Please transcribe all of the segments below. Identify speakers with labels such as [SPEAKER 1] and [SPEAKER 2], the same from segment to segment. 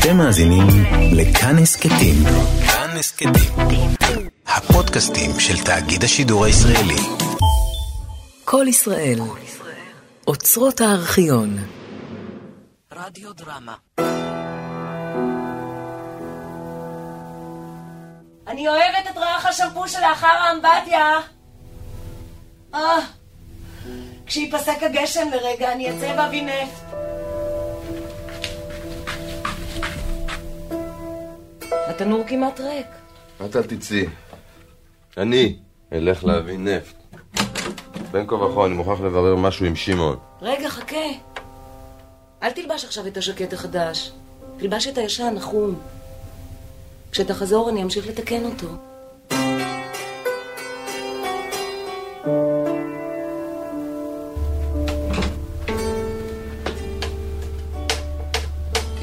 [SPEAKER 1] אתם מאזינים לכאן הסכתים. כאן הסכתים. הפודקאסטים של תאגיד השידור הישראלי.
[SPEAKER 2] כל ישראל. אוצרות הארכיון.
[SPEAKER 3] רדיו דרמה.
[SPEAKER 4] אני אוהבת את ריח השמפו שלאחר האמבטיה. אה, כשיפסק הגשם לרגע אני אצא ואביא נפט. התנור כמעט ריק.
[SPEAKER 5] את אל תצאי. אני אלך להביא נפט. בין כה וכה אני מוכרח לברר משהו עם שמעון.
[SPEAKER 4] רגע, חכה. אל תלבש עכשיו את השקט החדש. תלבש את הישן, נחום. כשתחזור אני אמשיך לתקן אותו.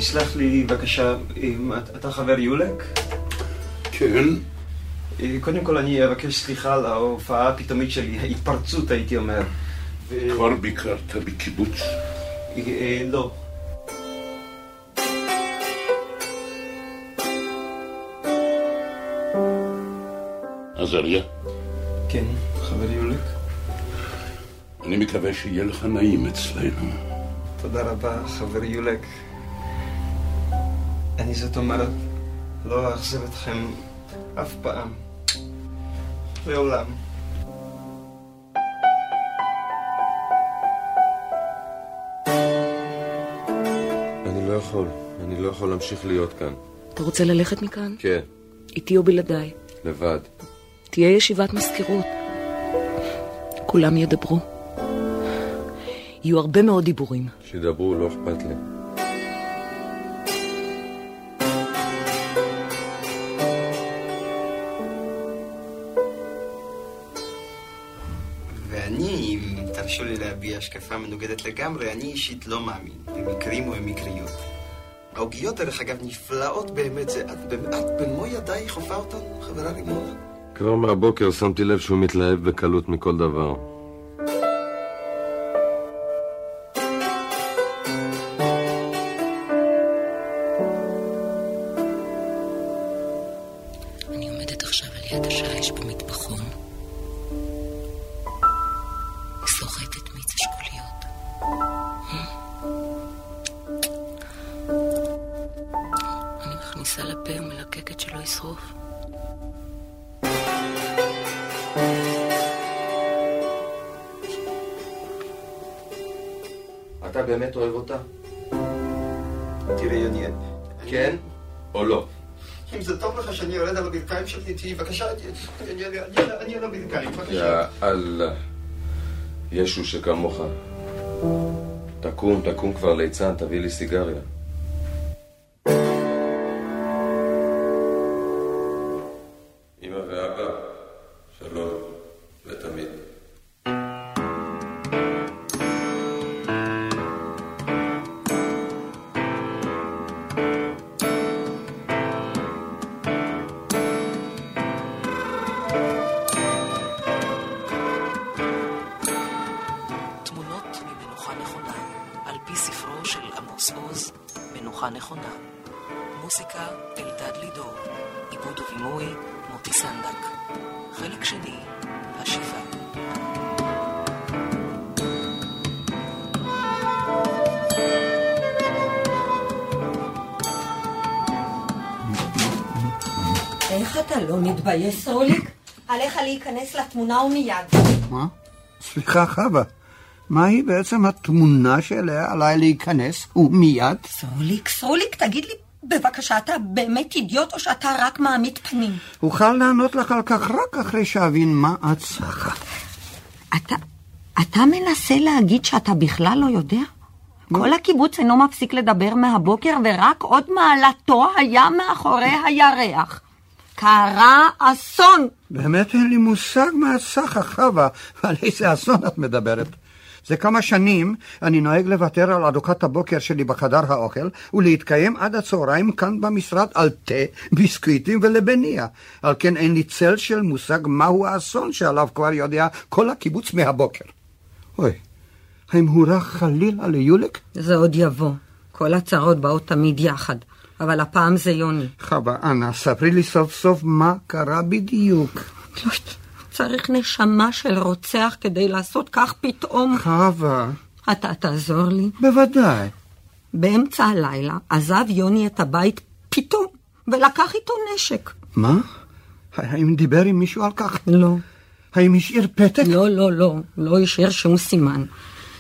[SPEAKER 6] תסלח לי בבקשה, אתה חבר יולק?
[SPEAKER 7] כן,
[SPEAKER 6] אה, קודם כל אני אבקש סליחה על ההופעה הפתאומית שלי, ההתפרצות הייתי אומר.
[SPEAKER 7] כבר ביקרת בקיבוץ.
[SPEAKER 6] אה, אה, לא.
[SPEAKER 7] עזריה,
[SPEAKER 6] כן, חבר יולק.
[SPEAKER 7] אני מקווה שיהיה לך נעים אצלנו.
[SPEAKER 6] תודה רבה, חבר יולק. אני זאת אומרת, לא אאכזב אתכם אף פעם. לעולם.
[SPEAKER 5] אני לא יכול. אני לא יכול להמשיך להיות כאן.
[SPEAKER 4] אתה רוצה ללכת מכאן?
[SPEAKER 5] כן,
[SPEAKER 4] איתי או בלעדיי?
[SPEAKER 5] לבד.
[SPEAKER 4] תהיה ישיבת מזכירות. כולם ידברו. יהיו הרבה מאוד דיבורים.
[SPEAKER 5] שידברו, לא אכפת לי.
[SPEAKER 8] השקפה מנוגדת לגמרי, אני אישית לא מאמין במקרים ובמקריות. העוגיות, דרך אגב, נפלאות באמת, זה את במעט במו ידייך חופה אותן, חברה רימונה.
[SPEAKER 5] כבר מהבוקר שמתי לב שהוא מתלהב בקלות מכל דבר. אתה באמת אוהב אותה?
[SPEAKER 8] תראה, יוני,
[SPEAKER 5] כן או לא?
[SPEAKER 8] אם זה טוב לך שאני יורד על הברכיים שלי, תהיי, בבקשה, אני- על הברכיים, בבקשה.
[SPEAKER 5] יא אללה. ישו שכמוך. תקום, תקום כבר ליצן, תביא לי סיגריה.
[SPEAKER 9] לתמונה ומיד.
[SPEAKER 10] מה? סליחה, חווה. מהי בעצם התמונה שאליה עליי להיכנס ומיד?
[SPEAKER 9] סרוליק, סרוליק, תגיד לי, בבקשה, אתה באמת אידיוט או שאתה רק מעמיד פנים?
[SPEAKER 10] אוכל לענות לך על כך רק אחרי שאבין מה את צריכה.
[SPEAKER 9] אתה, אתה מנסה להגיד שאתה בכלל לא יודע? כל הקיבוץ אינו מפסיק לדבר מהבוקר, ורק עוד מעלתו היה מאחורי הירח. קרה אסון!
[SPEAKER 10] באמת אין לי מושג מה סחה, חווה, ועל איזה אסון את מדברת. זה כמה שנים אני נוהג לוותר על ארוחת הבוקר שלי בחדר האוכל ולהתקיים עד הצהריים כאן במשרד על תה, ביסקוויטים ולבניה. על כן אין לי צל של מושג מהו האסון שעליו כבר יודע כל הקיבוץ מהבוקר. אוי, האם הוא רך חלילה ליולק?
[SPEAKER 9] זה עוד יבוא. כל הצרות באות תמיד יחד. אבל הפעם זה יוני.
[SPEAKER 10] חווה, אנא, ספרי לי סוף סוף מה קרה בדיוק.
[SPEAKER 9] לא, צריך נשמה של רוצח כדי לעשות כך פתאום.
[SPEAKER 10] חווה.
[SPEAKER 9] אתה תעזור לי?
[SPEAKER 10] בוודאי.
[SPEAKER 9] באמצע הלילה עזב יוני את הבית פתאום, ולקח איתו נשק.
[SPEAKER 10] מה? האם דיבר עם מישהו על כך?
[SPEAKER 9] לא.
[SPEAKER 10] האם השאיר פתק?
[SPEAKER 9] לא, לא, לא. לא השאיר שום סימן.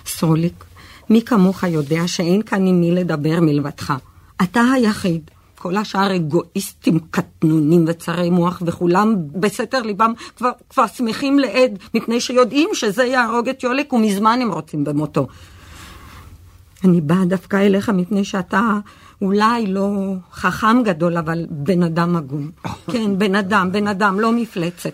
[SPEAKER 9] סרוליק, מי כמוך יודע שאין כאן עם מי לדבר מלבדך. אתה היחיד. כל השאר אגואיסטים קטנונים וצרי מוח, וכולם בסתר ליבם כבר, כבר שמחים לעד, מפני שיודעים שזה יהרוג את יולק, ומזמן הם רוצים במותו. אני באה דווקא אליך מפני שאתה אולי לא חכם גדול, אבל בן אדם הגון. כן, בן אדם, בן אדם, לא מפלצת.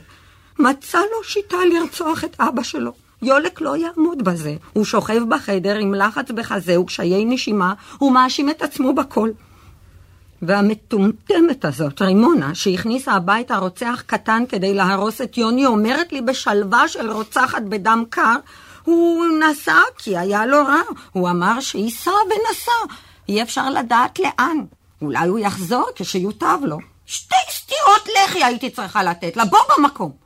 [SPEAKER 9] מצא לו שיטה לרצוח את אבא שלו. יולק לא יעמוד בזה. הוא שוכב בחדר עם לחץ בחזה וקשיי נשימה, הוא מאשים את עצמו בכל. והמטומטמת הזאת, רימונה, שהכניסה הביתה רוצח קטן כדי להרוס את יוני, אומרת לי בשלווה של רוצחת בדם קר, הוא נסע כי היה לו רע. הוא אמר שייסע ונסע. אי אפשר לדעת לאן. אולי הוא יחזור כשיוטב לו. שתי סטירות לחי הייתי צריכה לתת לה, בוא במקום.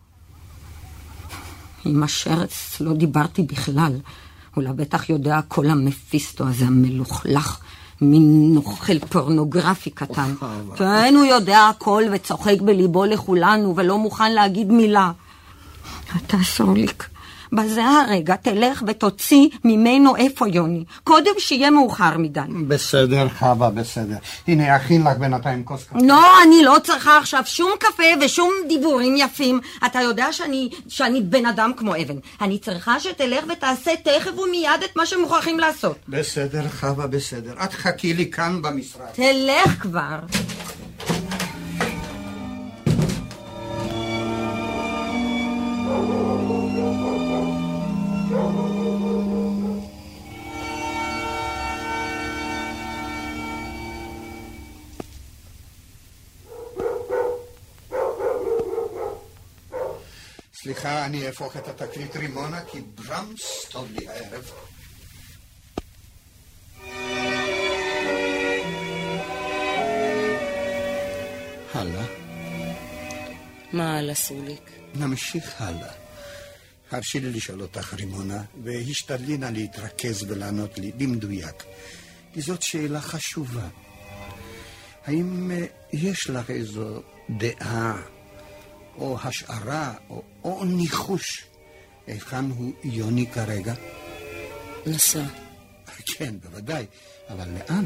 [SPEAKER 9] עם השרץ לא דיברתי בכלל. הוא לבטח יודע כל המפיסטו הזה המלוכלך. מין נוכל פורנוגרפי קטן. כן, הוא יודע הכל וצוחק בליבו לכולנו ולא מוכן להגיד מילה. אתה סורליק, בזה הרגע תלך ותוציא ממנו איפה יוני. קודם שיהיה מאוחר מדי.
[SPEAKER 10] בסדר, חווה, בסדר. הנה, אכין לך בינתיים כוס קפה.
[SPEAKER 9] לא, אני לא צריכה עכשיו שום קפה ושום דיבורים יפים. אתה יודע שאני, שאני בן אדם כמו אבן. אני צריכה שתלך ותעשה תכף ומיד את מה שמוכרחים לעשות.
[SPEAKER 10] בסדר, חווה, בסדר. את חכי לי כאן במשרד.
[SPEAKER 9] תלך כבר.
[SPEAKER 10] סליחה, אני אהפוך את התקליט רימונה, כי ברמס טוב לי הערב. הלאה.
[SPEAKER 4] מה הלאה, סוליק?
[SPEAKER 10] נמשיך הלאה. הרשי לי לשאול אותך, רימונה, והשתדלי נא להתרכז ולענות לי במדויק. כי זאת שאלה חשובה. האם אה, יש לך איזו דעה או השערה, או, או ניחוש, היכן הוא יוני כרגע?
[SPEAKER 4] נסע.
[SPEAKER 10] כן, בוודאי, אבל לאן?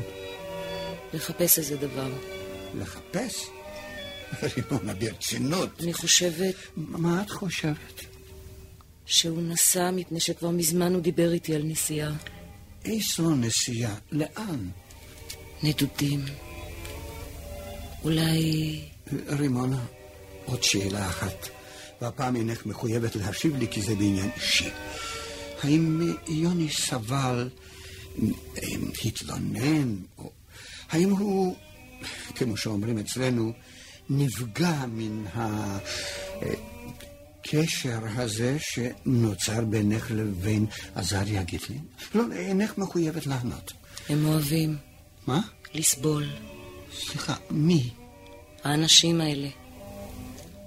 [SPEAKER 4] לחפש איזה דבר.
[SPEAKER 10] לחפש? רימונה, ברצינות.
[SPEAKER 4] אני חושבת...
[SPEAKER 10] מה את חושבת?
[SPEAKER 4] שהוא נסע מפני שכבר מזמן הוא דיבר איתי על נסיעה.
[SPEAKER 10] איזו נסיעה? לאן?
[SPEAKER 4] נדודים. אולי...
[SPEAKER 10] רימונה, עוד שאלה אחת, והפעם אינך מחויבת להשיב לי כי זה בעניין אישי. האם יוני סבל, התלונן, או האם הוא, כמו שאומרים אצלנו, נפגע מן הקשר הזה שנוצר בינך לבין עזריה גיטלין? לא, אינך מחויבת לענות.
[SPEAKER 4] הם אוהבים.
[SPEAKER 10] מה?
[SPEAKER 4] לסבול.
[SPEAKER 10] סליחה, מי?
[SPEAKER 4] האנשים האלה.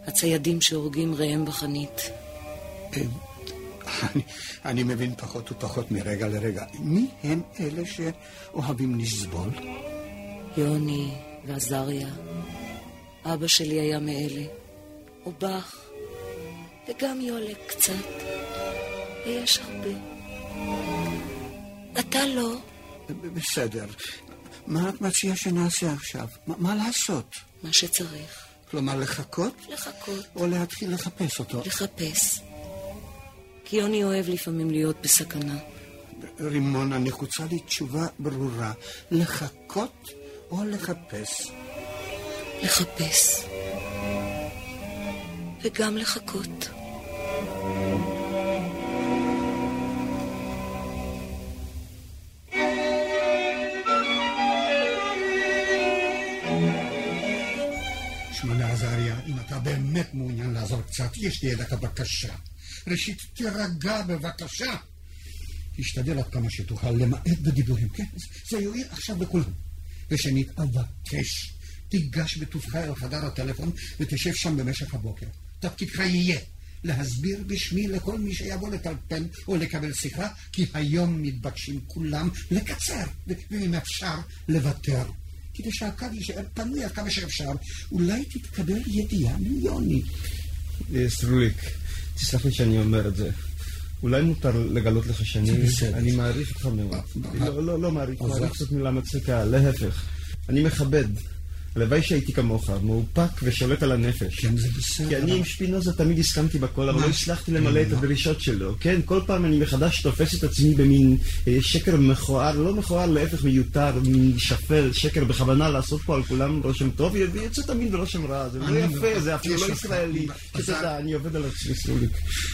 [SPEAKER 4] הציידים שהורגים ראם בחנית.
[SPEAKER 10] אני, אני מבין פחות ופחות מרגע לרגע. מי הם אלה שאוהבים לסבול?
[SPEAKER 4] יוני ועזריה. אבא שלי היה מאלה. ובך. וגם יולק קצת. ויש הרבה. אתה לא.
[SPEAKER 10] בסדר. מה את מציעה שנעשה עכשיו? מה, מה לעשות?
[SPEAKER 4] מה שצריך.
[SPEAKER 10] כלומר, לחכות?
[SPEAKER 4] לחכות.
[SPEAKER 10] או להתחיל לחפש אותו?
[SPEAKER 4] לחפש. כי יוני אוהב לפעמים להיות בסכנה.
[SPEAKER 10] רימונה, נחוצה לי תשובה ברורה. לחכות או לחפש?
[SPEAKER 4] לחפש. וגם לחכות.
[SPEAKER 10] שמונה עזריה, אם אתה באמת מעוניין לעזור קצת, יש לי אליך בקשה. ראשית, תירגע בבקשה. תשתדל עד כמה שתוכל למעט בדיבורים, כן? זה יועיל עכשיו לכולם. ושנית, אבקש, תיגש בטובך אל חדר הטלפון ותשב שם במשך הבוקר. תפקידך יהיה להסביר בשמי לכל מי שיבוא לטלפן או לקבל שיחה, כי היום מתבקשים כולם לקצר, ואם אפשר, לוותר. כדי שהקו יישאר פנוי עד כמה שאפשר. אולי תתקבל ידיעה מיוני.
[SPEAKER 8] אה, סרוליק, תסלח לי שאני אומר את זה. אולי מותר לגלות לך שאני... אני מעריך אותך מאוד. לא, לא, לא מעריך, מעריך זאת מילה מצחיקה, להפך. אני מכבד. הלוואי שהייתי כמוך, מאופק ושולט על הנפש.
[SPEAKER 10] כן, זה בסדר.
[SPEAKER 8] כי אני עם שפינוזה תמיד הסכמתי בכל, אבל לא הצלחתי למלא את הדרישות שלו. כן, כל פעם אני מחדש תופס את עצמי במין אה, שקר מכוער, לא מכוער, להפך מיותר, מין שפל, שקר בכוונה לעשות פה על כולם רושם טוב, ויוצא תמיד ברושם רע. זה לא יפה, זה אפילו לא ישראלי. שתדע, אני עובד על עצמי, סרוליק.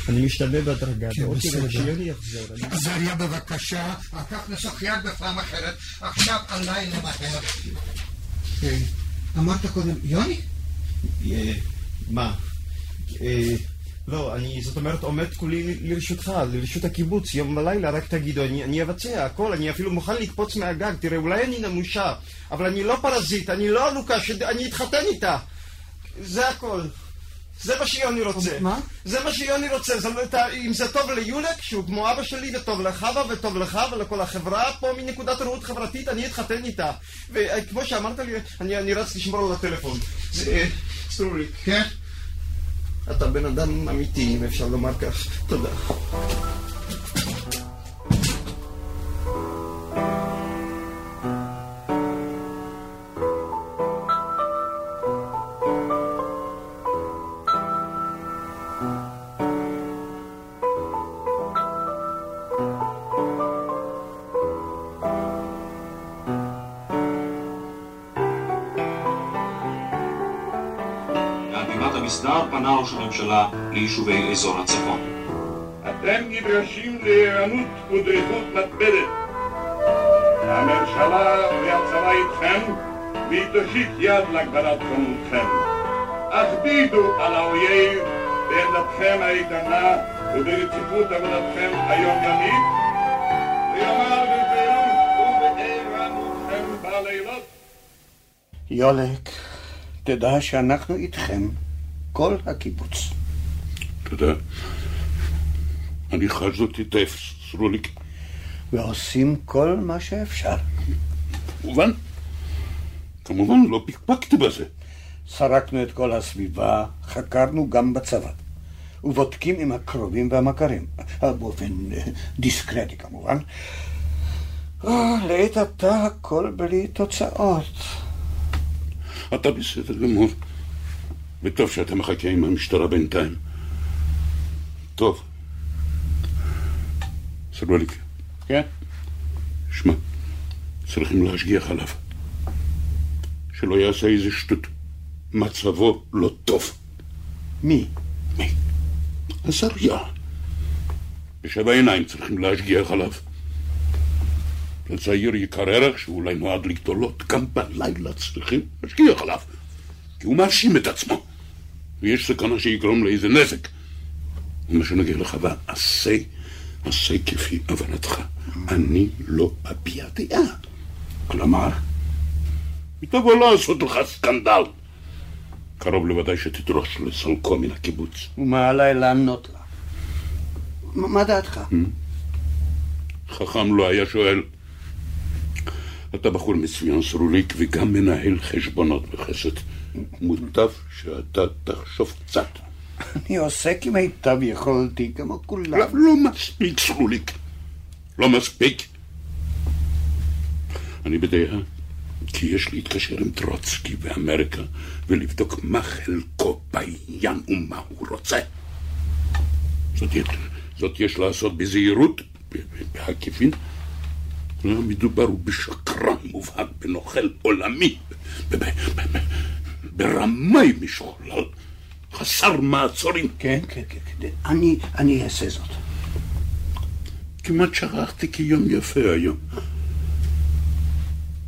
[SPEAKER 8] אני משתנה בהדרגה.
[SPEAKER 10] כן, בסדר.
[SPEAKER 8] כשיוני יחזור.
[SPEAKER 10] עזריה בבקשה, כך נשוחח בפעם אחרת, עכשיו עליי למהר. כן. אמרת קודם, יוני?
[SPEAKER 8] אה, מה? אה, לא, אני, זאת אומרת, עומד כולי לרשותך, לרשות הקיבוץ, יום ולילה, רק תגידו, אני, אני אבצע הכל, אני אפילו מוכן לקפוץ מהגג, תראה, אולי אני נמושה, אבל אני לא פרזיט, אני לא עלוקה. אני אתחתן איתה. זה הכל. זה מה שיוני רוצה.
[SPEAKER 10] מה?
[SPEAKER 8] זה מה שיוני רוצה. זה, לא- אתה- אם זה טוב ליולק, שהוא כמו אבא שלי, וטוב לחווה, וטוב לך, ולכל החברה, פה מנקודת ראות חברתית, אני אתחתן איתה. וכמו שאמרת לי, אני, אני רץ לשמור על הטלפון. זה, אה, סטרוליק.
[SPEAKER 10] כן?
[SPEAKER 8] אתה בן אדם אמיתי, אם אפשר לומר כך. תודה.
[SPEAKER 11] הממשלה ליישובי אזור הצפון.
[SPEAKER 12] אתם נדרשים לערנות ודריכות מתמדת. הממשלה והצבא איתכם, והיא תושיט יד להגבלת כמותכם. הכבידו על האויב בעמדתכם האיתנה וברציפות עבודתכם היומיומית, ויאמר בפירוש ובערנותכם בלילות.
[SPEAKER 10] יולק, תדע שאנחנו איתכם, כל הקיבוץ.
[SPEAKER 7] תודה. אני חש זאת היטב, סרוליק.
[SPEAKER 10] ועושים כל מה שאפשר.
[SPEAKER 7] כמובן. כמובן, לא פקפקתי בזה.
[SPEAKER 10] סרקנו את כל הסביבה, חקרנו גם בצבא. ובודקים עם הקרובים והמכרים. אה, באופן אה, דיסקרטי כמובן. אה, לעת עתה הכל בלי תוצאות.
[SPEAKER 7] אתה בסדר גמור. וטוב שאתה מחכה עם המשטרה בינתיים. טוב. סלוליק.
[SPEAKER 10] כן?
[SPEAKER 7] שמע, צריכים להשגיח עליו. שלא יעשה איזה שטות. מצבו לא טוב.
[SPEAKER 10] מי?
[SPEAKER 7] מי? עזריה. בשבע עיניים צריכים להשגיח עליו. זה צעיר יקר ערך שאולי נועד לגדולות, גם בלילה צריכים להשגיח עליו. כי הוא מאשים את עצמו. ויש סכנה שיגרום לאיזה נזק. ומה שנגיע לחווה, עשה, עשה כפי הבנתך. אני לא אביע דעה. כלומר, היא תבוא לעשות לך סקנדל. קרוב לוודאי שתדרוש לסלקו מן הקיבוץ.
[SPEAKER 10] ומה עליי לענות לה? מה מה דעתך?
[SPEAKER 7] חכם לא היה שואל. אתה בחור מצוין סרוליק וגם מנהל חשבונות בחסד. מוטב שאתה תחשוב קצת.
[SPEAKER 10] אני עושה כמיטב יכולתי, כמו כולם.
[SPEAKER 7] לא, לא מספיק סרוליק. לא מספיק. אני בדעה כי יש להתקשר עם טרוצקי באמריקה ולבדוק מה חלקו בעניין ומה הוא רוצה. זאת, זאת יש לעשות בזהירות, בעקיפין. מדובר הוא בשקרן מובהק, בנוכל עולמי, ב- ב- ב- ב- ברמאי משוכלל, חסר מעצורים.
[SPEAKER 10] כן, כן, כן, כן. אני, אני אעשה זאת.
[SPEAKER 7] כמעט שכחתי כי יום יפה היום.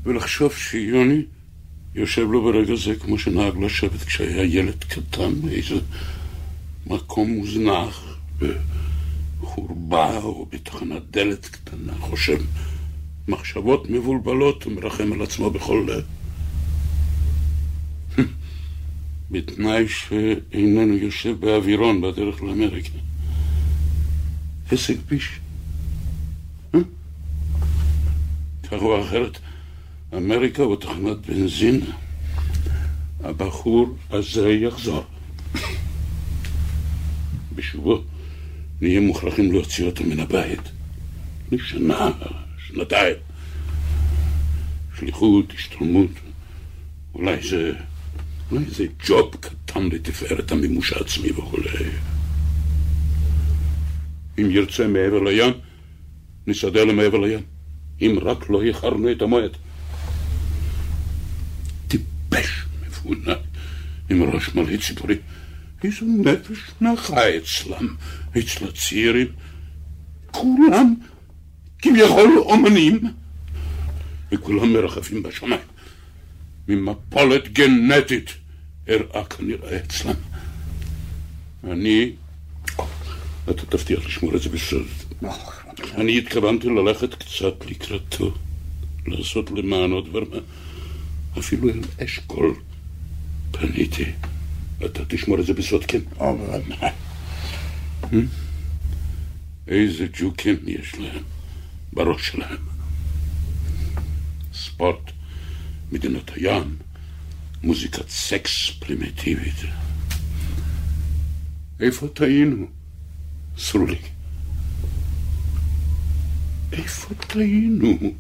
[SPEAKER 7] ולחשוב שיוני יושב לו ברגע זה כמו שנהג לשבת כשהיה ילד קטן באיזה מקום מוזנח, בחורבה או בתחנת דלת קטנה, חושב מחשבות מבולבלות ומרחם על עצמו בכל לב. בתנאי שאיננו יושב באווירון בדרך לאמריקה. הישג ביש. אה? כך או אחרת, אמריקה הוא תחנת בנזין. הבחור הזה יחזור. בשובו נהיה מוכרחים להוציא אותו מן הבית. לשנה, שנתיים. שליחות, השתלמות, אולי זה, אולי זה ג'וב קטן לתפארת המימוש העצמי וכולי. אם ירצה מעבר לים, נסדר לו מעבר לים. אם רק לא איחרנו את המועד. טיפש מפונק, עם ראש מלא ציפורי. איזו נפש נחה אצלם, אצל הצעירים. כולם כביכול אומנים, וכולם מרחפים בשמיים. ממפולת גנטית אירעה כנראה אצלם. אני... אתה תבטיח לשמור את זה בסוד. אני התכוונתי ללכת קצת לקראתו, לעשות למענו דבר מה. אפילו אל אשכול פניתי. אתה תשמור את זה בסוד, כן? איזה ג'וקים יש להם בראש שלהם. ספורט, מדינת הים, Музикът секс примитивите. Ефа таино. Е Срули. Ефа
[SPEAKER 10] таино. Е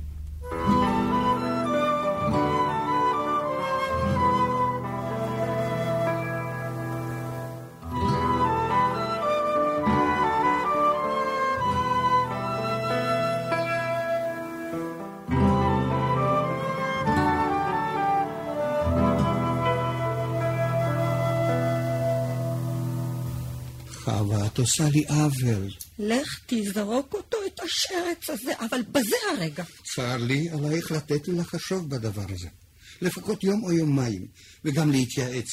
[SPEAKER 10] עושה לי עוול.
[SPEAKER 9] לך תזרוק אותו, את השרץ הזה, אבל בזה הרגע.
[SPEAKER 10] צר לי עלייך לתת לי לחשוב בדבר הזה. לפחות יום או יומיים, וגם להתייעץ.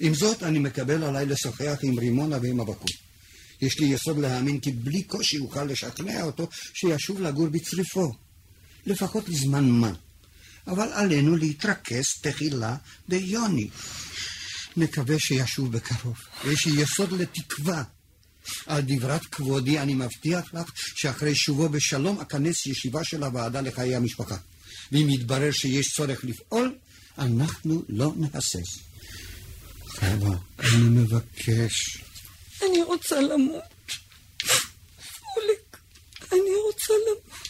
[SPEAKER 10] עם זאת, אני מקבל עליי לשוחח עם רימונה ועם אבקו. יש לי יסוד להאמין כי בלי קושי אוכל לשכנע אותו שישוב לגור בצריפו. לפחות לזמן מה. אבל עלינו להתרכז תחילה ביוני. נקווה שישוב בקרוב. יש לי יסוד לתקווה. על דברת כבודי אני מבטיח לך שאחרי שובו בשלום אכנס ישיבה של הוועדה לחיי המשפחה. ואם יתברר שיש צורך לפעול, אנחנו לא נהסס. חווה, אני מבקש.
[SPEAKER 9] אני רוצה למות. אוליק, אני רוצה למות.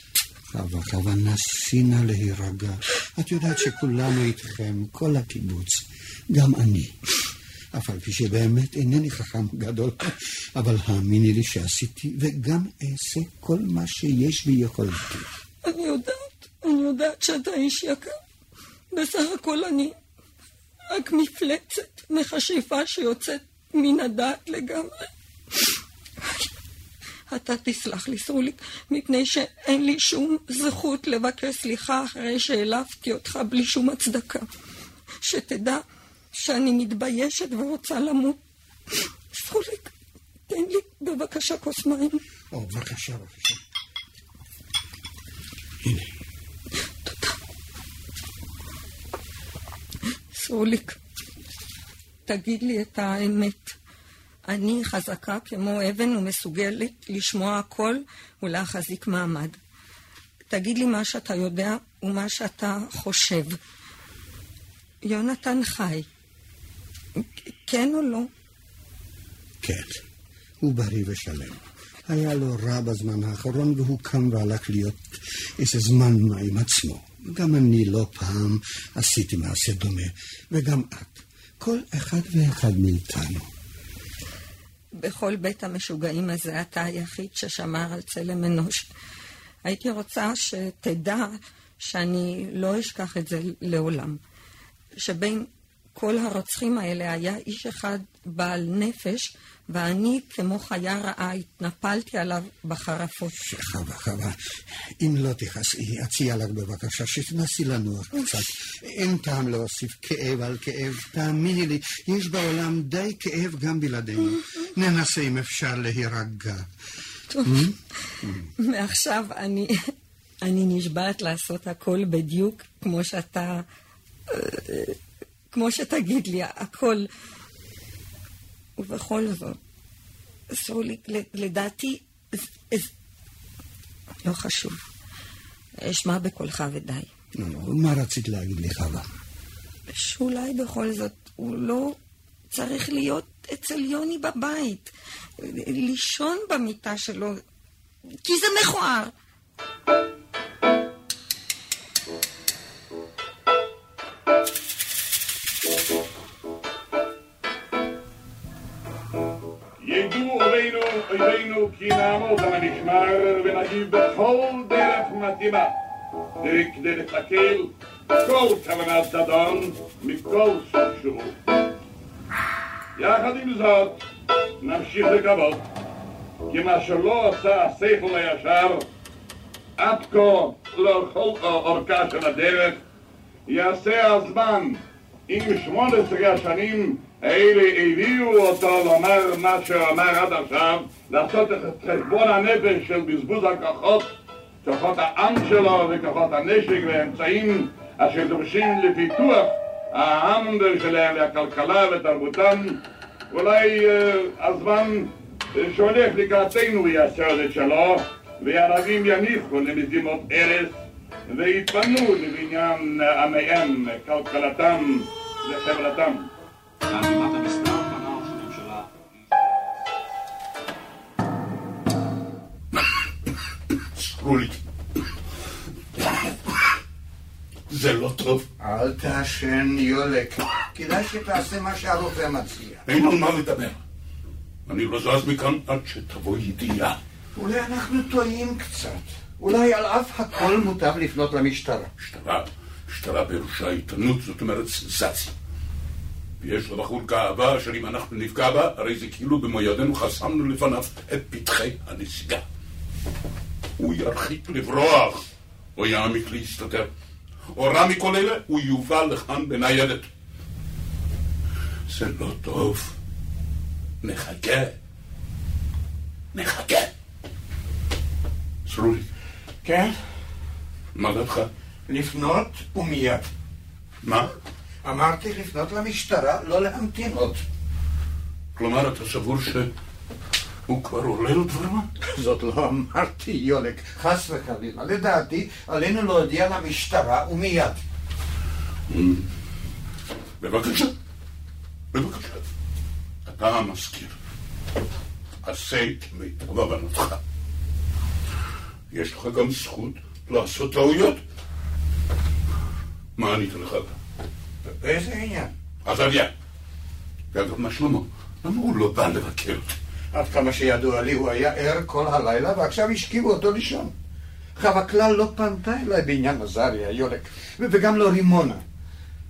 [SPEAKER 10] חווה, חווה, נסי נא להירגע. את יודעת שכולנו איתכם, כל הקיבוץ, גם אני. אף על פי שבאמת אינני חכם גדול, אבל האמיני לי שעשיתי, וגם אעשה כל מה שיש ביכולתי.
[SPEAKER 9] אני יודעת, אני יודעת שאתה איש יקר. בסך הכל אני רק מפלצת מכשפה שיוצאת מן הדעת לגמרי. אתה תסלח לי, סרוליק, מפני שאין לי שום זכות לבקש סליחה אחרי שהעלבתי אותך בלי שום הצדקה. שתדע שאני מתביישת ורוצה למות. סרוליק, תן לי בבקשה כוס מים.
[SPEAKER 10] או, בבקשה, בבקשה. הנה.
[SPEAKER 9] סרוליק, תגיד לי את האמת. אני חזקה כמו אבן ומסוגלת לשמוע הכל ולהחזיק מעמד. תגיד לי מה שאתה יודע ומה שאתה חושב. יונתן חי. כן או לא?
[SPEAKER 10] כן, הוא בריא ושלם. היה לו רע בזמן האחרון והוא קם והלך להיות איזה זמן מה עם עצמו. גם אני לא פעם עשיתי מעשה דומה, וגם את. כל אחד ואחד מאיתנו.
[SPEAKER 9] בכל בית המשוגעים הזה אתה היחיד ששמר על צלם אנוש. הייתי רוצה שתדע שאני לא אשכח את זה לעולם. שבין כל הרוצחים האלה היה איש אחד בעל נפש, ואני כמו חיה רעה התנפלתי עליו בחרפות.
[SPEAKER 10] חווה, חווה, אם לא תכעסי, אציע לך בבקשה שתנסי לנוח קצת. אין טעם להוסיף כאב על כאב, תאמיני לי, יש בעולם די כאב גם בלעדינו. ננסה אם אפשר להירגע.
[SPEAKER 9] טוב, מעכשיו אני, אני נשבעת לעשות הכל בדיוק כמו שאתה... כמו שתגיד לי, הכל. ובכל זאת, סרוליק, לדעתי, לא חשוב. אשמע בקולך ודי.
[SPEAKER 8] נו, מה רצית להגיד לי, חווה?
[SPEAKER 9] שאולי בכל זאת הוא לא צריך להיות אצל יוני בבית, לישון במיטה שלו, כי זה מכוער.
[SPEAKER 12] אויבינו, כי נעמוד על המשמר ונגיב בכל דרך מתאימה, כדי לתקל כל כוונת זדון מכל סוג שהוא. יחד עם זאת, נמשיך לקוות כי מה שלא עשה השכל הישר עד כה לכל אורכה של הדרך יעשה הזמן עם שמונה עשרה השנים האלה הביאו אותו לומר מה שאמר עד עכשיו לעשות את חשבון הנפש של בזבוז הכוחות כוחות העם שלו וכוחות הנשק והאמצעים אשר דורשים לפיתוח העם שלהם והכלכלה ותרבותם אולי הזמן שהולך לקראתנו יעשה את שלו והערבים יניחו למזימות ארץ ויתפנו לבניין עמיהם, כלכלתם וחברתם.
[SPEAKER 7] זה לא טוב.
[SPEAKER 10] אל תעשן, יולק. כדאי שתעשה מה שהרופא מציע.
[SPEAKER 7] אין על מה לדבר. אני לא זז מכאן עד שתבוא ידיעה.
[SPEAKER 10] אולי אנחנו טועים קצת. אולי על אף הכל מוטב לפנות למשטרה.
[SPEAKER 7] משטרה, משטרה פירושה איתנות, זאת אומרת סנסציה. ויש לבחור גאווה אשר אם אנחנו נפגע בה, הרי זה כאילו במו ידינו חסמנו לפניו את פתחי הנסיגה. הוא ירחיק לברוח, או יעמיק להסתתר. או רע מכל אלה, הוא יובא לכאן בניידת. זה לא טוב. נחכה. נחכה. סרולי.
[SPEAKER 10] כן?
[SPEAKER 7] מה דעתך?
[SPEAKER 10] לפנות ומיד.
[SPEAKER 7] מה?
[SPEAKER 10] אמרתי לפנות למשטרה, לא להמתין עוד.
[SPEAKER 7] כלומר, אתה סבור שהוא כבר עולה לדברמה?
[SPEAKER 10] זאת לא אמרתי, יולק, חס וחלילה. לדעתי, עלינו להודיע למשטרה ומיד.
[SPEAKER 7] בבקשה. בבקשה. אתה המזכיר. עשה כמיטב הבנתך. יש לך גם זכות לעשות טעויות. מה ענית לך?
[SPEAKER 10] באיזה עניין?
[SPEAKER 7] אז אביה. ואגב, מה שלמה? למה הוא לא בא לבקר?
[SPEAKER 10] עד כמה שידוע לי, הוא היה ער כל הלילה, ועכשיו השכיבו אותו לישון. חווה כלל לא פנתה אליי בעניין עזריה, יולק, וגם לא רימונה.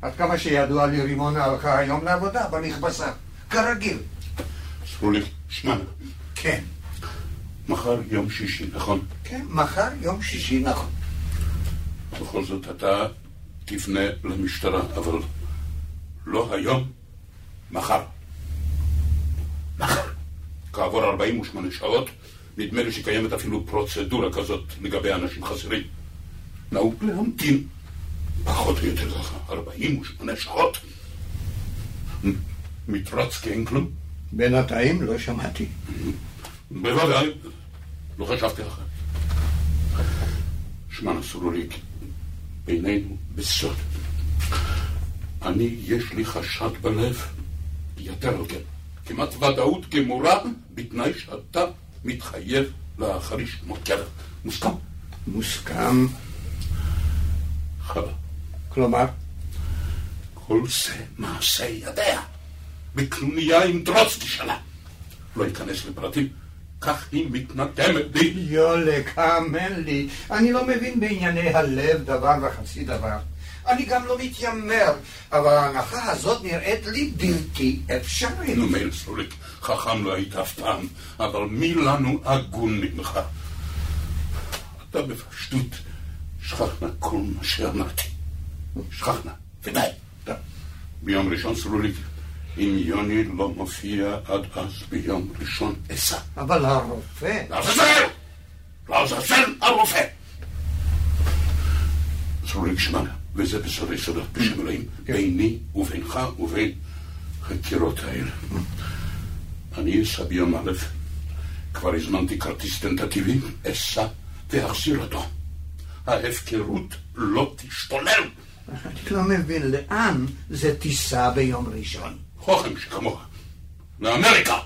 [SPEAKER 10] עד כמה שידוע לי, רימונה הלכה היום לעבודה במכבסה, כרגיל.
[SPEAKER 7] סרולי, שמע,
[SPEAKER 10] כן,
[SPEAKER 7] מחר יום שישי, נכון?
[SPEAKER 10] כן, מחר יום שישי, נכון.
[SPEAKER 7] בכל זאת אתה תפנה למשטרה, אבל לא היום, מחר. מחר. כעבור 48 שעות, נדמה לי שקיימת אפילו פרוצדורה כזאת לגבי אנשים חסרים. נהוג להמתין, פחות או יותר ככה, 48 שעות. מתרץ כי אין כלום?
[SPEAKER 10] בינתיים לא שמעתי.
[SPEAKER 7] בוודאי, לא חשבתי אחרת. שמע נסרוליק, בינינו בסוד. אני, יש לי חשד בלב, על כן, כמעט ודאות גמורה, בתנאי שאתה מתחייב להחריש כלב. מוסכם?
[SPEAKER 10] מוסכם.
[SPEAKER 7] חלה.
[SPEAKER 10] כלומר?
[SPEAKER 7] כל זה מעשה ידיה. בקנוניה עם דרוצקי שלה. לא אכנס לפרטים. כך היא מתנתמת לי.
[SPEAKER 10] יולק, האמן לי, אני לא מבין בענייני הלב דבר וחצי דבר. אני גם לא מתיימר, אבל ההנחה הזאת נראית לי בלתי אפשרית.
[SPEAKER 7] נו, מאיר סרוליק, חכם לא היית אף פעם, אבל מי לנו הגון ממך? אתה בפשטות, שכחנה כל מה שאמרתי. שכחנה, ודי. די. ביום ראשון סרוליק, אם יוני לא מופיע עד אז ביום ראשון אסע.
[SPEAKER 10] אבל הרופא...
[SPEAKER 7] לעזאזל! לעזאזל הרופא! סרוליק שמע, וזה בסודי סודות בשם אלוהים, ביני ובינך ובין חקירות האלה. אני אסע ביום א', כבר הזמנתי כרטיס טנטטיבי, אסע ואחזיר אותו. ההפקרות לא תשתולל.
[SPEAKER 10] אני לא מבין לאן זה תיסע ביום ראשון.
[SPEAKER 7] חוכם שכמוך. לאמריקה!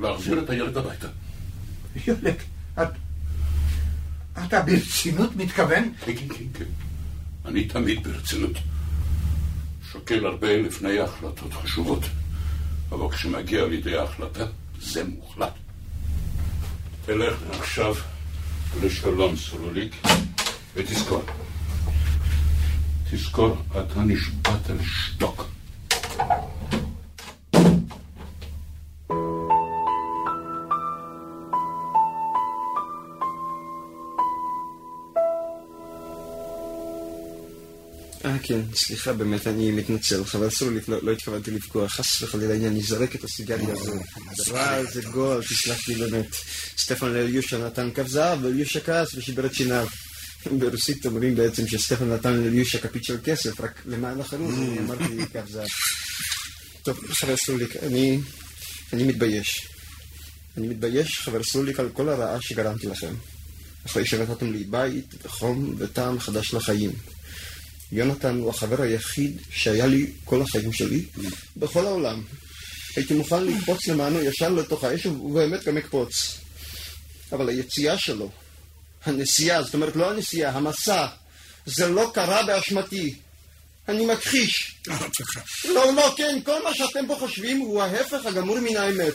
[SPEAKER 7] להחזיר את הילד הביתה.
[SPEAKER 10] יולק, את... אתה ברצינות מתכוון?
[SPEAKER 7] כן, כן, כן, כן. אני תמיד ברצינות. שוקל הרבה לפני החלטות חשובות, אבל כשמגיע לידי ההחלטה, זה מוחלט. תלך עכשיו לשלום סלוליק, ותזכור, תזכור, אתה נשבעת לשתוק.
[SPEAKER 8] כן, סליחה, באמת, אני מתנצל. חבל סוליק, לא, לא התכוונתי לפגוע. חס וחלילה, הנה, אני זורק את הסיגריה הזו. רע, זה גול, תסלח לי באמת. סטפן לאליושה נתן כף זהב, ואליושה כעס ושיבר את שיניו. ברוסית אומרים בעצם שסטפן נתן לאליושה כפית של כסף, רק למען החנות, אני אמרתי כף זהב. טוב, חבר סוליק, אני... אני מתבייש. אני מתבייש, חבר סוליק, על כל הרעה שגרמתי לכם. אחרי שנתתם לי בית, וחום, וטעם חדש לחיים. יונתן הוא החבר היחיד שהיה לי כל החיים שלי, בכל העולם. הייתי מוכן לקפוץ למענו ישר לתוך האש, ובאמת גם אקפוץ. אבל היציאה שלו, הנסיעה, זאת אומרת לא הנסיעה, המסע, זה לא קרה באשמתי. אני מכחיש. לא, לא, כן, כל מה שאתם פה חושבים הוא ההפך הגמור מן האמת.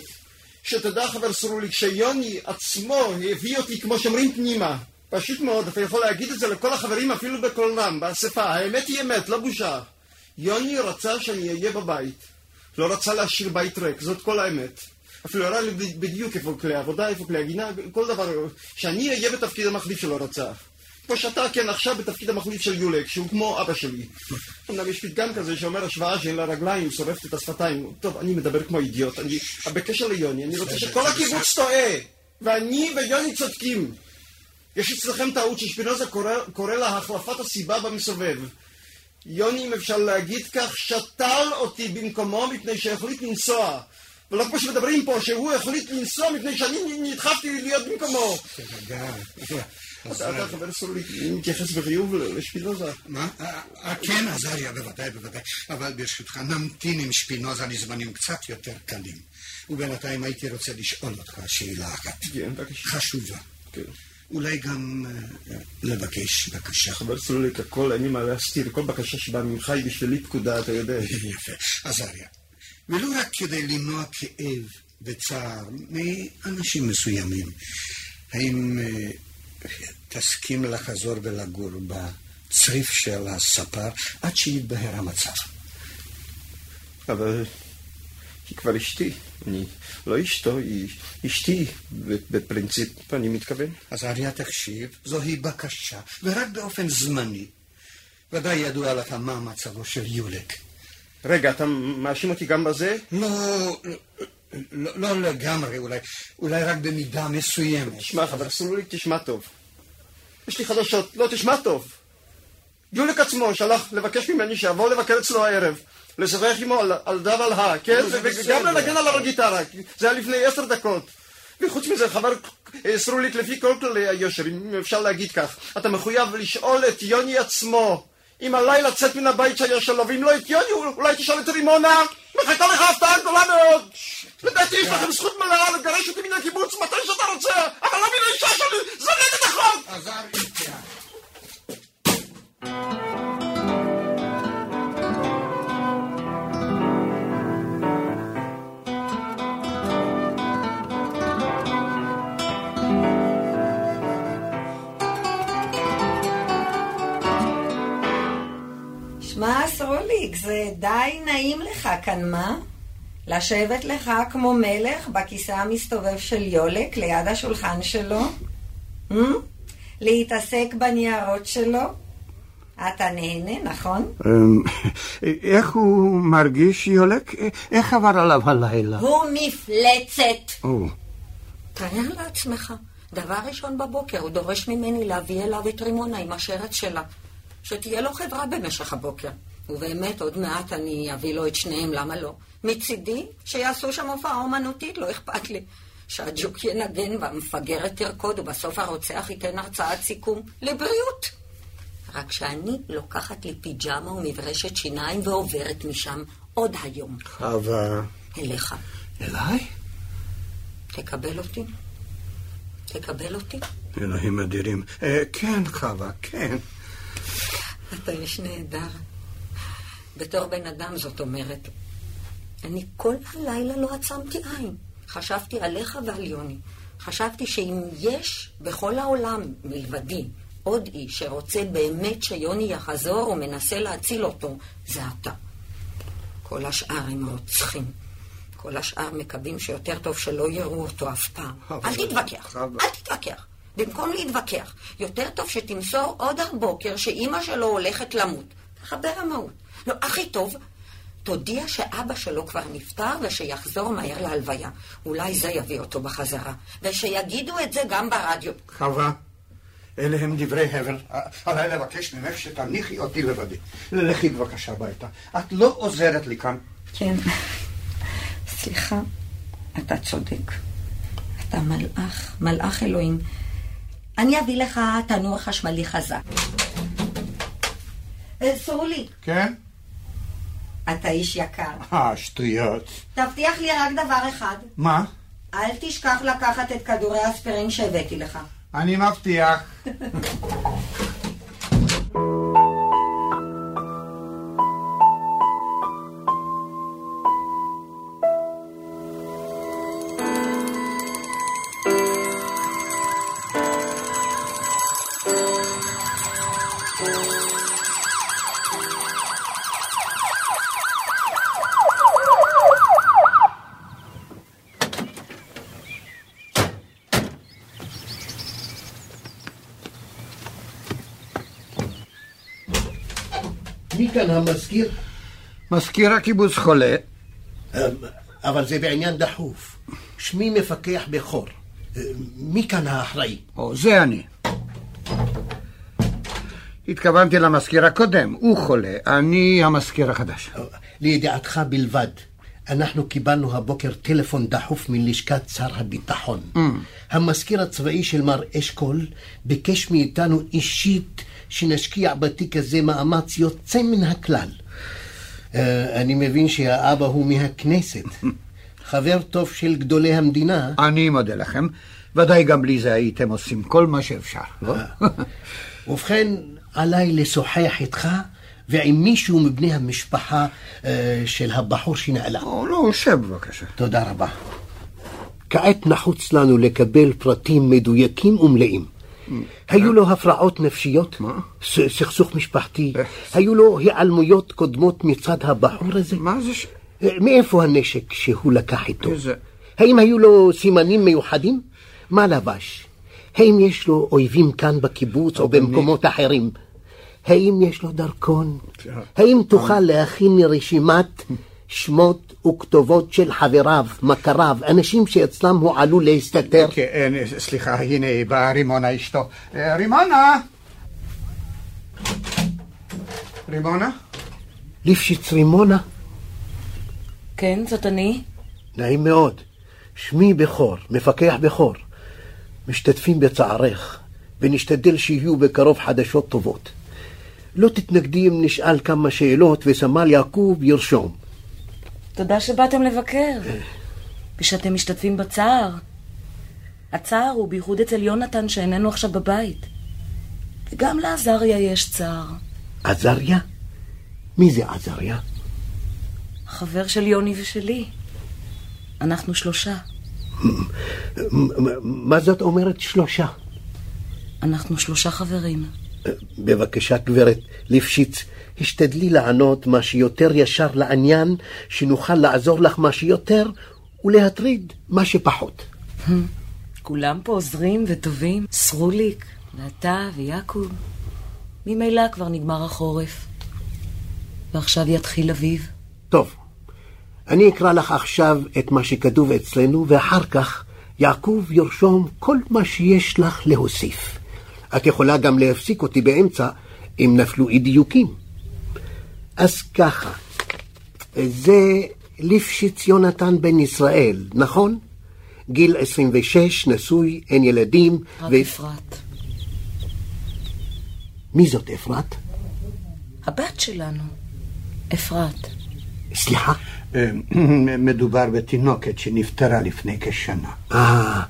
[SPEAKER 8] שתדע חבר סרוליק שיוני עצמו הביא אותי, כמו שאומרים, פנימה. פשוט מאוד, אתה יכול להגיד את זה לכל החברים אפילו בקול רם, באספה. האמת היא אמת, לא בושה. יוני רצה שאני אהיה בבית. לא רצה להשאיר בית ריק, זאת כל האמת. אפילו הראה לי בדיוק איפה כלי עבודה, איפה כלי הגינה, כל דבר. שאני אהיה בתפקיד המחליף שלו רצה. כמו שאתה כן עכשיו בתפקיד המחליף של יולק, שהוא כמו אבא שלי. אמנם יש פתגם כזה שאומר השוואה שאין לה רגליים, שורפת את השפתיים. טוב, אני מדבר כמו אידיוט. אני, בקשר ליוני, אני רוצה שכל הקיבוץ טועה. ואני ויוני צודקים. יש אצלכם טעות ששפינוזה קורא, קורא לה החלפת הסיבה במסובב. יוני, אם אפשר להגיד כך, שתל אותי במקומו מפני שהחליט לנסוע. ולא כמו שמדברים פה, שהוא החליט לנסוע מפני שאני נדחפתי להיות במקומו. אתה חבר סולי, מתייחס בחיוב לשפינוזה.
[SPEAKER 10] מה? כן, עזריה, בוודאי, בוודאי. אבל ברשותך, נמתין עם שפינוזה לזמנים קצת יותר קלים. ובינתיים הייתי רוצה לשאול אותך שאלה אחת.
[SPEAKER 8] כן, בבקשה.
[SPEAKER 10] חשובה.
[SPEAKER 8] כן.
[SPEAKER 10] אולי גם לבקש בקשה.
[SPEAKER 8] חבר סלוליק, הכל אין לי מה להסתיר, כל בקשה שבאה ממך היא בשבילי פקודה, אתה יודע.
[SPEAKER 10] יפה. עזריה, ולא רק כדי למנוע כאב וצער מאנשים מסוימים, האם תסכים לחזור ולגור בצריף של הספר עד שיתבהר המצב?
[SPEAKER 8] אבל היא כבר אשתי. אני לא אשתו, היא אשתי בפרינציפ, אני מתכוון.
[SPEAKER 10] אז אריה תקשיב, זוהי בקשה, ורק באופן זמני. ודאי ידוע לך מה מצבו של יולק.
[SPEAKER 8] רגע, אתה מאשים אותי גם בזה?
[SPEAKER 10] לא, לא, לא לגמרי, אולי, אולי רק במידה מסוימת.
[SPEAKER 8] תשמע, חבר סלוליק, תשמע טוב. יש לי חדשות, לא, תשמע טוב. יולק עצמו שלח לבקש ממני שיבוא לבקר אצלו הערב. לשוחח עמו על, דב על הא, כן? וגם לנגן על הגיטרה, זה היה לפני עשר דקות. וחוץ מזה, חבר סרוליק, לפי כל כללי היושר, אם אפשר להגיד כך, אתה מחויב לשאול את יוני עצמו אם עליי לצאת מן הבית שהיה שלו, ואם לא את יוני, אולי תשאל את רימונה. מחכה לך הפתעה גדולה מאוד. לדעתי יש לכם זכות מלאה לגרש אותי מן הקיבוץ מתי שאתה רוצה, אבל לא מן האישה שלי, זה נגד החוק!
[SPEAKER 9] סרוליק, זה די נעים לך כאן, מה? לשבת לך כמו מלך בכיסא המסתובב של יולק ליד השולחן שלו? Hmm? להתעסק בניירות שלו? אתה נהנה, נכון?
[SPEAKER 10] איך הוא מרגיש, יולק? איך עבר עליו הלילה?
[SPEAKER 9] הוא מפלצת! תאר לעצמך, דבר ראשון בבוקר הוא דורש ממני להביא אליו את רימונה עם השרץ שלה. שתהיה לו חברה במשך הבוקר. ובאמת, עוד מעט אני אביא לו את שניהם, למה לא? מצידי, שיעשו שם הופעה אומנותית, לא אכפת לי. שהג'וק ינגן והמפגרת תרקוד, ובסוף הרוצח ייתן הרצאת סיכום. לבריאות. רק שאני לוקחת לי פיג'מה ומברשת שיניים ועוברת משם עוד היום.
[SPEAKER 10] חווה.
[SPEAKER 9] אליך.
[SPEAKER 10] אליי?
[SPEAKER 9] תקבל אותי? תקבל אותי?
[SPEAKER 10] אלוהים אדירים. אה, כן, חווה, כן.
[SPEAKER 9] אתה איש נהדר. בתור בן אדם, זאת אומרת. אני כל הלילה לא עצמתי עין. חשבתי עליך ועל יוני. חשבתי שאם יש בכל העולם מלבדי עוד איש שרוצה באמת שיוני יחזור ומנסה להציל אותו, זה אתה. כל השאר הם רוצחים. כל השאר מקווים שיותר טוב שלא יראו אותו אף פעם. אל תתווכח, אל תתווכח. במקום להתווכח, יותר טוב שתמסור עוד הבוקר שאימא שלו הולכת למות. ככה ברמאות. לא, הכי טוב, תודיע שאבא שלו כבר נפטר ושיחזור מהר להלוויה. אולי זה יביא אותו בחזרה. ושיגידו את זה גם ברדיו.
[SPEAKER 10] חווה, אלה הם דברי הבל. עליי לבקש ממך שתניחי אותי לבדי. לכי בבקשה הביתה. את לא עוזרת לי כאן.
[SPEAKER 9] כן. סליחה, אתה צודק. אתה מלאך, מלאך אלוהים. אני אביא לך תנור חשמלי חזק. אה, סרולי,
[SPEAKER 10] כן?
[SPEAKER 9] אתה איש יקר.
[SPEAKER 10] אה, שטויות.
[SPEAKER 9] תבטיח לי רק דבר אחד.
[SPEAKER 10] מה?
[SPEAKER 9] אל תשכח לקחת את כדורי האספירין שהבאתי לך.
[SPEAKER 10] אני מבטיח.
[SPEAKER 13] המזכיר?
[SPEAKER 10] מזכיר הקיבוץ חולה.
[SPEAKER 13] אמ, אבל זה בעניין דחוף. שמי מפקח בכור. אמ, מי כאן האחראי?
[SPEAKER 10] או, זה אני. התכוונתי למזכיר הקודם, הוא חולה, אני המזכיר החדש.
[SPEAKER 13] לידיעתך בלבד, אנחנו קיבלנו הבוקר טלפון דחוף מלשכת שר הביטחון.
[SPEAKER 10] Mm.
[SPEAKER 13] המזכיר הצבאי של מר אשכול ביקש מאיתנו אישית שנשקיע בתיק הזה מאמץ יוצא מן הכלל. אה, אני מבין שהאבא הוא מהכנסת. חבר טוב של גדולי המדינה.
[SPEAKER 10] אני מודה לכם. ודאי גם בלי זה הייתם עושים כל מה שאפשר, לא?
[SPEAKER 13] ובכן, עליי לשוחח איתך ועם מישהו מבני המשפחה אה, של הבחור שנעלם.
[SPEAKER 10] או, לא, שב בבקשה.
[SPEAKER 13] תודה רבה. כעת נחוץ לנו לקבל פרטים מדויקים ומלאים. היו לו הפרעות נפשיות? ס- סכסוך משפחתי? היו לו היעלמויות קודמות מצד הבחור הזה?
[SPEAKER 10] מה זה ש...
[SPEAKER 13] מאיפה הנשק שהוא לקח איתו?
[SPEAKER 10] איזה-
[SPEAKER 13] האם היו לו סימנים מיוחדים? מה לבש? האם יש לו אויבים כאן בקיבוץ או במקומות אחרים? האם יש לו דרכון? האם תוכל להכין רשימת שמות וכתובות של חבריו, מכריו, אנשים שאצלם הוא עלול להסתתר?
[SPEAKER 10] כן, סליחה, הנה באה רימונה אשתו. אה, רימונה! רימונה?
[SPEAKER 13] ליפשיץ רימונה?
[SPEAKER 4] כן, זאת אני.
[SPEAKER 13] נעים מאוד. שמי בכור, מפקח בכור. משתתפים בצערך, ונשתדל שיהיו בקרוב חדשות טובות. לא תתנגדי אם נשאל כמה שאלות וסמל יעקוב ירשום.
[SPEAKER 4] תודה שבאתם לבקר. ושאתם משתתפים בצער. הצער הוא בייחוד אצל יונתן שאיננו עכשיו בבית. וגם לעזריה יש צער.
[SPEAKER 13] עזריה? מי זה עזריה?
[SPEAKER 4] חבר של יוני ושלי. אנחנו שלושה.
[SPEAKER 13] מה זאת אומרת שלושה?
[SPEAKER 4] אנחנו שלושה חברים.
[SPEAKER 13] בבקשה, גברת ליפשיץ, השתדלי לענות מה שיותר ישר לעניין, שנוכל לעזור לך מה שיותר, ולהטריד מה שפחות.
[SPEAKER 4] כולם פה עוזרים וטובים. סרוליק, ואתה ויעקב. ממילא כבר נגמר החורף. ועכשיו יתחיל אביב.
[SPEAKER 13] טוב, אני אקרא לך עכשיו את מה שכתוב אצלנו, ואחר כך יעקב ירשום כל מה שיש לך להוסיף. את יכולה גם להפסיק אותי באמצע, אם נפלו אי דיוקים. אז ככה, זה ליפשיץ יונתן בן ישראל, נכון? גיל 26, נשוי, אין ילדים.
[SPEAKER 4] רק ו... אפרת.
[SPEAKER 13] מי זאת אפרת?
[SPEAKER 4] הבת שלנו, אפרת.
[SPEAKER 13] סליחה?
[SPEAKER 10] אה, מדובר בתינוקת שנפטרה לפני כשנה.
[SPEAKER 13] אה,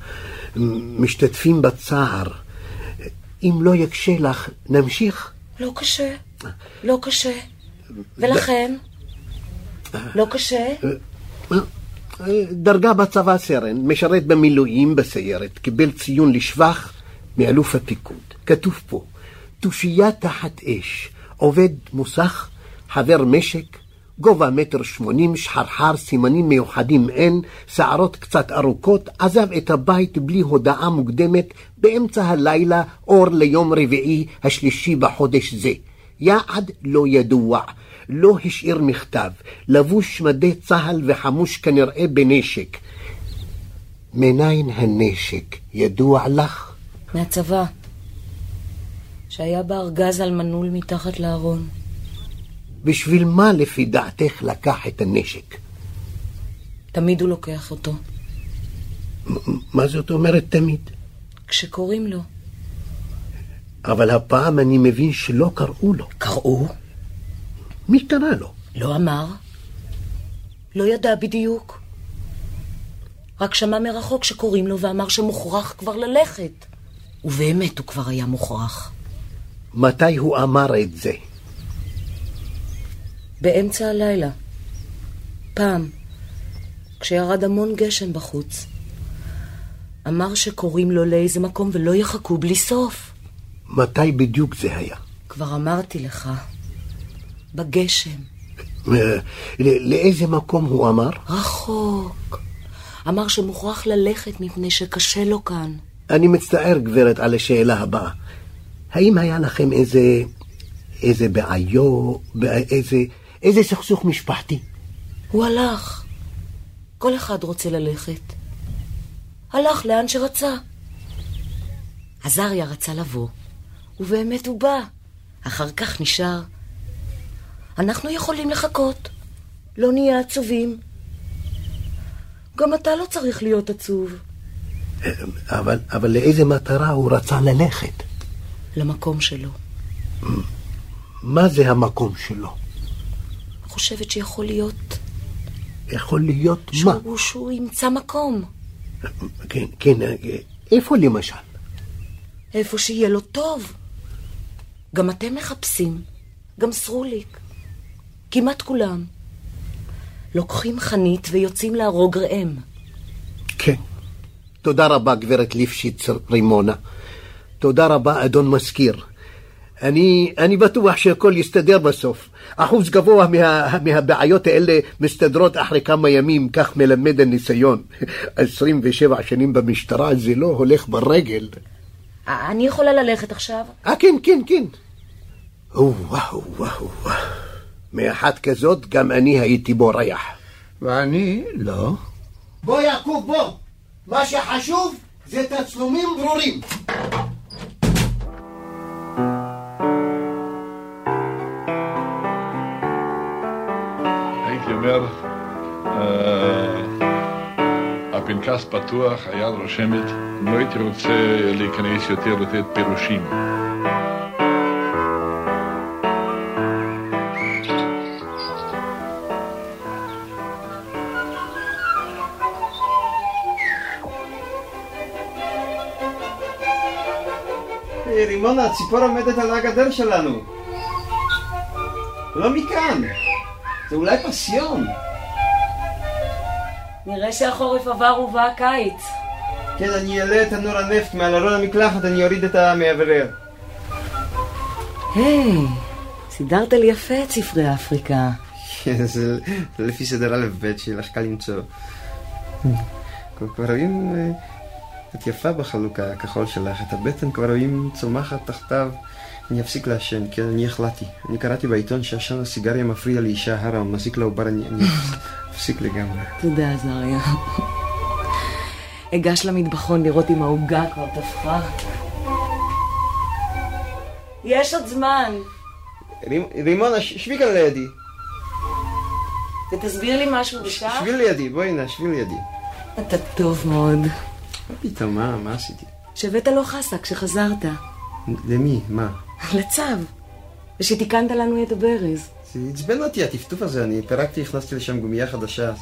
[SPEAKER 13] משתתפים בצער. אם לא יקשה לך, נמשיך?
[SPEAKER 4] לא קשה, לא קשה. ולכם? לא קשה?
[SPEAKER 13] דרגה בצבא סרן, משרת במילואים בסיירת, קיבל ציון לשבח מאלוף הפיקוד. כתוב פה, תושייה תחת אש, עובד מוסך, חבר משק, גובה מטר שמונים, שחרחר, סימנים מיוחדים אין, שערות קצת ארוכות, עזב את הבית בלי הודעה מוקדמת, באמצע הלילה, אור ליום רביעי, השלישי בחודש זה. יעד לא ידוע, לא השאיר מכתב, לבוש מדי צה"ל וחמוש כנראה בנשק. מניין הנשק, ידוע לך?
[SPEAKER 4] מהצבא, שהיה בארגז על מנעול מתחת לארון.
[SPEAKER 13] בשביל מה לפי דעתך לקח את הנשק?
[SPEAKER 4] תמיד הוא לוקח אותו.
[SPEAKER 13] מה זאת אומרת תמיד?
[SPEAKER 4] כשקוראים לו.
[SPEAKER 13] אבל הפעם אני מבין שלא קראו לו.
[SPEAKER 4] קראו?
[SPEAKER 13] מי קרא לו?
[SPEAKER 4] לא אמר. לא ידע בדיוק. רק שמע מרחוק שקוראים לו ואמר שמוכרח כבר ללכת. ובאמת הוא כבר היה מוכרח.
[SPEAKER 13] מתי הוא אמר את זה?
[SPEAKER 4] באמצע הלילה. פעם, כשירד המון גשם בחוץ. אמר שקוראים לו לאיזה מקום ולא יחכו בלי סוף.
[SPEAKER 13] מתי בדיוק זה היה?
[SPEAKER 4] כבר אמרתי לך. בגשם.
[SPEAKER 13] לאיזה מקום הוא אמר?
[SPEAKER 4] רחוק. אמר שמוכרח ללכת מפני שקשה לו כאן.
[SPEAKER 13] אני מצטער, גברת, על השאלה הבאה. האם היה לכם איזה... איזה בעיו... איזה... איזה סכסוך משפחתי?
[SPEAKER 4] הוא הלך. כל אחד רוצה ללכת. הלך לאן שרצה. עזריה רצה לבוא, ובאמת הוא בא. אחר כך נשאר. אנחנו יכולים לחכות. לא נהיה עצובים. גם אתה לא צריך להיות עצוב.
[SPEAKER 13] אבל, אבל לאיזה מטרה הוא רצה ללכת?
[SPEAKER 4] למקום שלו.
[SPEAKER 13] מה זה המקום שלו?
[SPEAKER 4] חושבת שיכול להיות...
[SPEAKER 13] יכול להיות
[SPEAKER 4] שהוא,
[SPEAKER 13] מה?
[SPEAKER 4] שהוא ימצא מקום.
[SPEAKER 13] כן, כן, איפה למשל?
[SPEAKER 4] איפה שיהיה לו טוב. גם אתם מחפשים, גם סרוליק. כמעט כולם. לוקחים חנית ויוצאים להרוג ראם.
[SPEAKER 13] כן. תודה רבה, גברת ליפשיץ רימונה. תודה רבה, אדון מזכיר. אני, אני בטוח שהכל יסתדר בסוף. אחוז גבוה מה, מהבעיות האלה מסתדרות אחרי כמה ימים, כך מלמד הניסיון. 27 שנים במשטרה זה לא הולך ברגל.
[SPEAKER 4] אני יכולה ללכת עכשיו?
[SPEAKER 13] אה, כן, כן, כן. וואו, וואו, וואו. מאחת כזאת גם אני הייתי בורח.
[SPEAKER 10] ואני לא.
[SPEAKER 13] בוא, יעקב, בוא. מה שחשוב זה תצלומים ברורים.
[SPEAKER 12] הייתי אומר, אה, הפנקס פתוח, היד רושמת, לא הייתי רוצה להיכנס יותר לתת פירושים.
[SPEAKER 8] רימונה, הציפור עומדת על הגדר שלנו. לא מכאן. זה אולי פסיון.
[SPEAKER 14] נראה שהחורף עבר ובא הקיץ.
[SPEAKER 8] כן, אני אעלה את הנור הנפט מעל ארון המקלחת, אני אוריד את המאוורר.
[SPEAKER 4] היי, סידרת לי יפה את ספרי אפריקה.
[SPEAKER 8] כן, זה לפי סדר א' ב' שלך קל למצוא. כבר רואים... את יפה בחלוקה הכחול שלך, את הבטן כבר רואים צומחת תחתיו. אני אפסיק לעשן, כן, אני החלטתי. אני קראתי בעיתון שעשן הסיגריה מפריע לאישה הרה, הוא מזיק לעובר, אני אפסיק לגמרי.
[SPEAKER 4] תודה, עזריה. אגש למטבחון לראות אם העוגה כבר טפחה.
[SPEAKER 14] יש עוד זמן.
[SPEAKER 8] רימונה, שבי כאן לידי.
[SPEAKER 14] ותסביר לי משהו בשעה?
[SPEAKER 8] שבי לידי, בואי הנה, שבי לידי.
[SPEAKER 4] אתה טוב מאוד.
[SPEAKER 8] מה פתאום, מה, מה עשיתי?
[SPEAKER 4] שהבאת לו חסה כשחזרת.
[SPEAKER 8] למי? מה?
[SPEAKER 4] לצו. ושתיקנת לנו את הברז.
[SPEAKER 8] זה עצבן אותי הטפטוף הזה, אני פירקתי, הכנסתי לשם גומייה חדשה.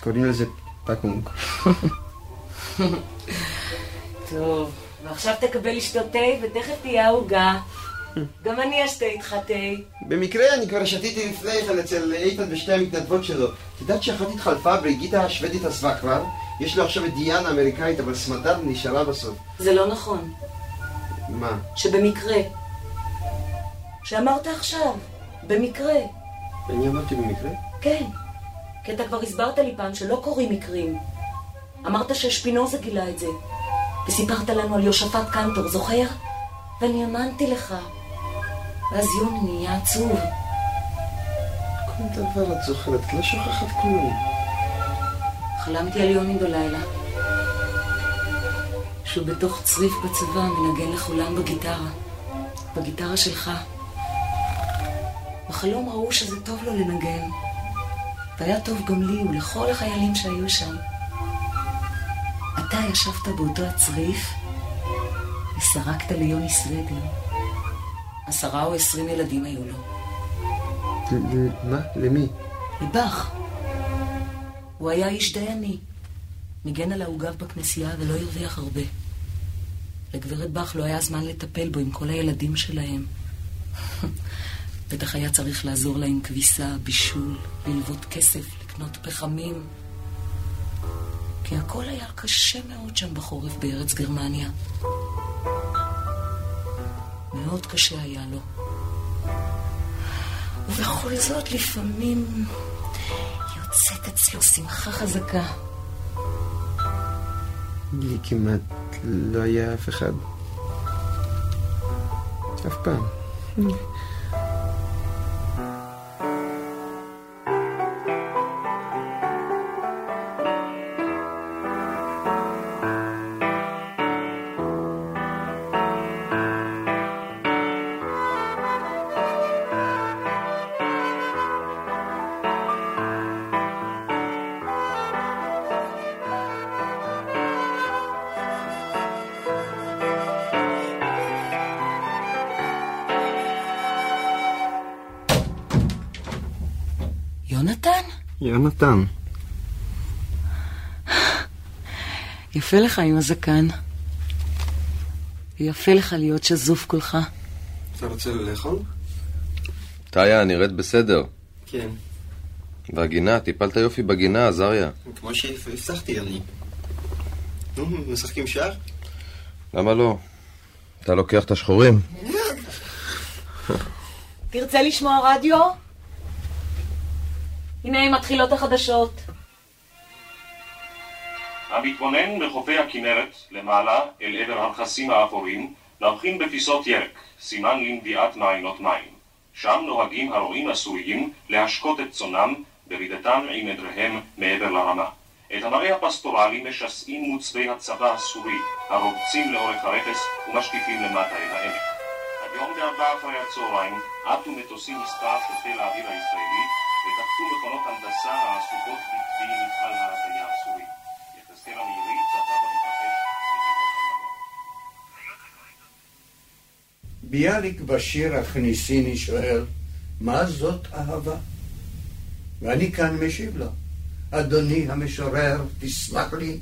[SPEAKER 8] קוראים לזה פקונג.
[SPEAKER 14] טוב, ועכשיו תקבל לשתות תה ותכף תהיה עוגה. גם אני אשתה איתך תה.
[SPEAKER 8] במקרה אני כבר שתיתי לפני כן אצל איתן ושתי המתנדבות שלו. את יודעת שאחת התחלפה, בריגיטה השוודית עזבה כבר? יש לו עכשיו את דיאנה האמריקאית, אבל סמדר נשארה בסוף.
[SPEAKER 4] זה לא נכון.
[SPEAKER 8] מה?
[SPEAKER 4] שבמקרה. שאמרת עכשיו. במקרה.
[SPEAKER 8] אני אמרתי במקרה?
[SPEAKER 4] כן. כי אתה כבר הסברת לי פעם שלא קורים מקרים. אמרת ששפינוזה גילה את זה. וסיפרת לנו על יושפט קנטור, זוכר? ואני האמנתי לך. ואז יוני נהיה עצוב.
[SPEAKER 8] כל דבר את זוכרת, את לא שוכחת כלום.
[SPEAKER 4] חלמתי על יוני בלילה. שהוא בתוך צריף בצבא מנגן לכולם בגיטרה. בגיטרה שלך. בחלום ראו שזה טוב לו לנגן. והיה טוב גם לי ולכל החיילים שהיו שם. אתה ישבת באותו הצריף וסרקת ליוני סוודר. עשרה או עשרים ילדים היו לו.
[SPEAKER 8] מה? למי?
[SPEAKER 4] לבח. הוא היה איש דייני. ניגן על העוגב בכנסייה ולא הרוויח הרבה. לגברת בך לא היה זמן לטפל בו עם כל הילדים שלהם. בטח היה צריך לעזור לה עם כביסה, בישול, ללוות כסף, לקנות פחמים. כי הכל היה קשה מאוד שם בחורף בארץ גרמניה. מאוד קשה היה לו. ובכל זאת לפעמים יוצאת אצלו שמחה חזקה.
[SPEAKER 8] לי כמעט לא היה אף אחד. אף פעם.
[SPEAKER 4] יונתן. יפה לך עם הזקן. ויפה לך להיות שזוף כולך.
[SPEAKER 15] אתה רוצה לאכול?
[SPEAKER 5] טליה, נראית בסדר.
[SPEAKER 15] כן.
[SPEAKER 5] והגינה, טיפלת יופי בגינה, עזריה.
[SPEAKER 15] כמו שהבטחתי אני. נו, משחקים שער?
[SPEAKER 5] למה לא? אתה לוקח את השחורים?
[SPEAKER 14] תרצה לשמוע רדיו? מתחילות החדשות.
[SPEAKER 11] המתבונן בחופי הכנרת, למעלה, אל עבר הרכסים האפורים, נבחין בפיסות ירק, סימן לנביאת מעיינות מים. שם נוהגים הרועים הסוריים להשקות את צונם ברידתם עם עדריהם מעבר לרמה. את המראה הפסטורלי משסעים מוצבי הצבא הסורי, הרובצים לאורך הרכס ומשקיפים למטה אל העמק. היום בארבע אחרי הצהריים עטו מטוסים מספר של חיל האוויר הישראלי ותקפו מכונות הנדסה העסוקות בכתבי מפעל ההטיה הסורי. יחזקאל המאירי צפה במתרחש
[SPEAKER 10] ביאליק בשיר הכניסיני שואל, מה זאת אהבה? ואני כאן משיב לו, אדוני המשורר, תסלח לי,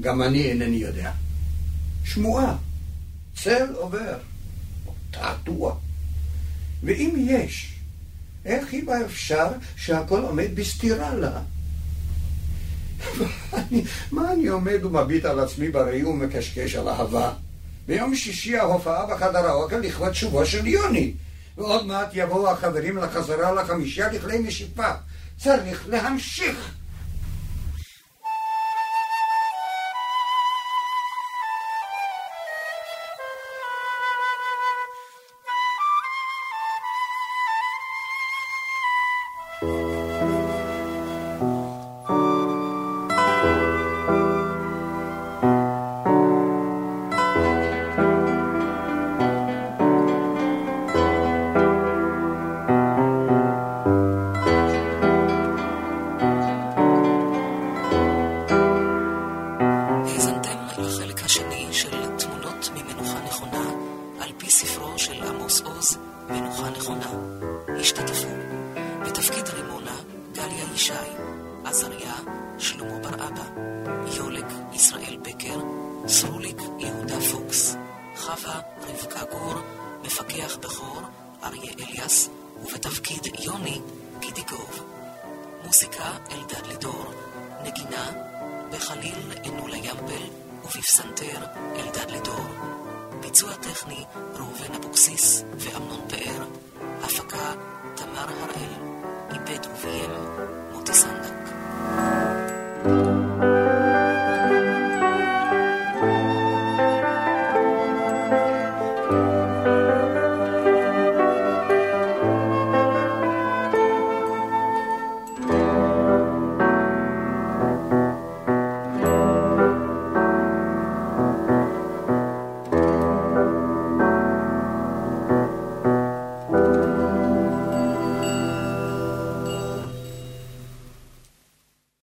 [SPEAKER 10] גם אני אינני יודע. שמועה, צל עובר, תעתוע. ואם יש, איך היא אפשר שהכל עומד בסתירה לה? מה אני עומד ומביט על עצמי בראי ומקשקש על אהבה? ביום שישי ההופעה בחדר האוכל לכבוד שובו של יוני. ועוד מעט יבואו החברים לחזרה לחמישייה לכלי נשיפה. צריך להמשיך.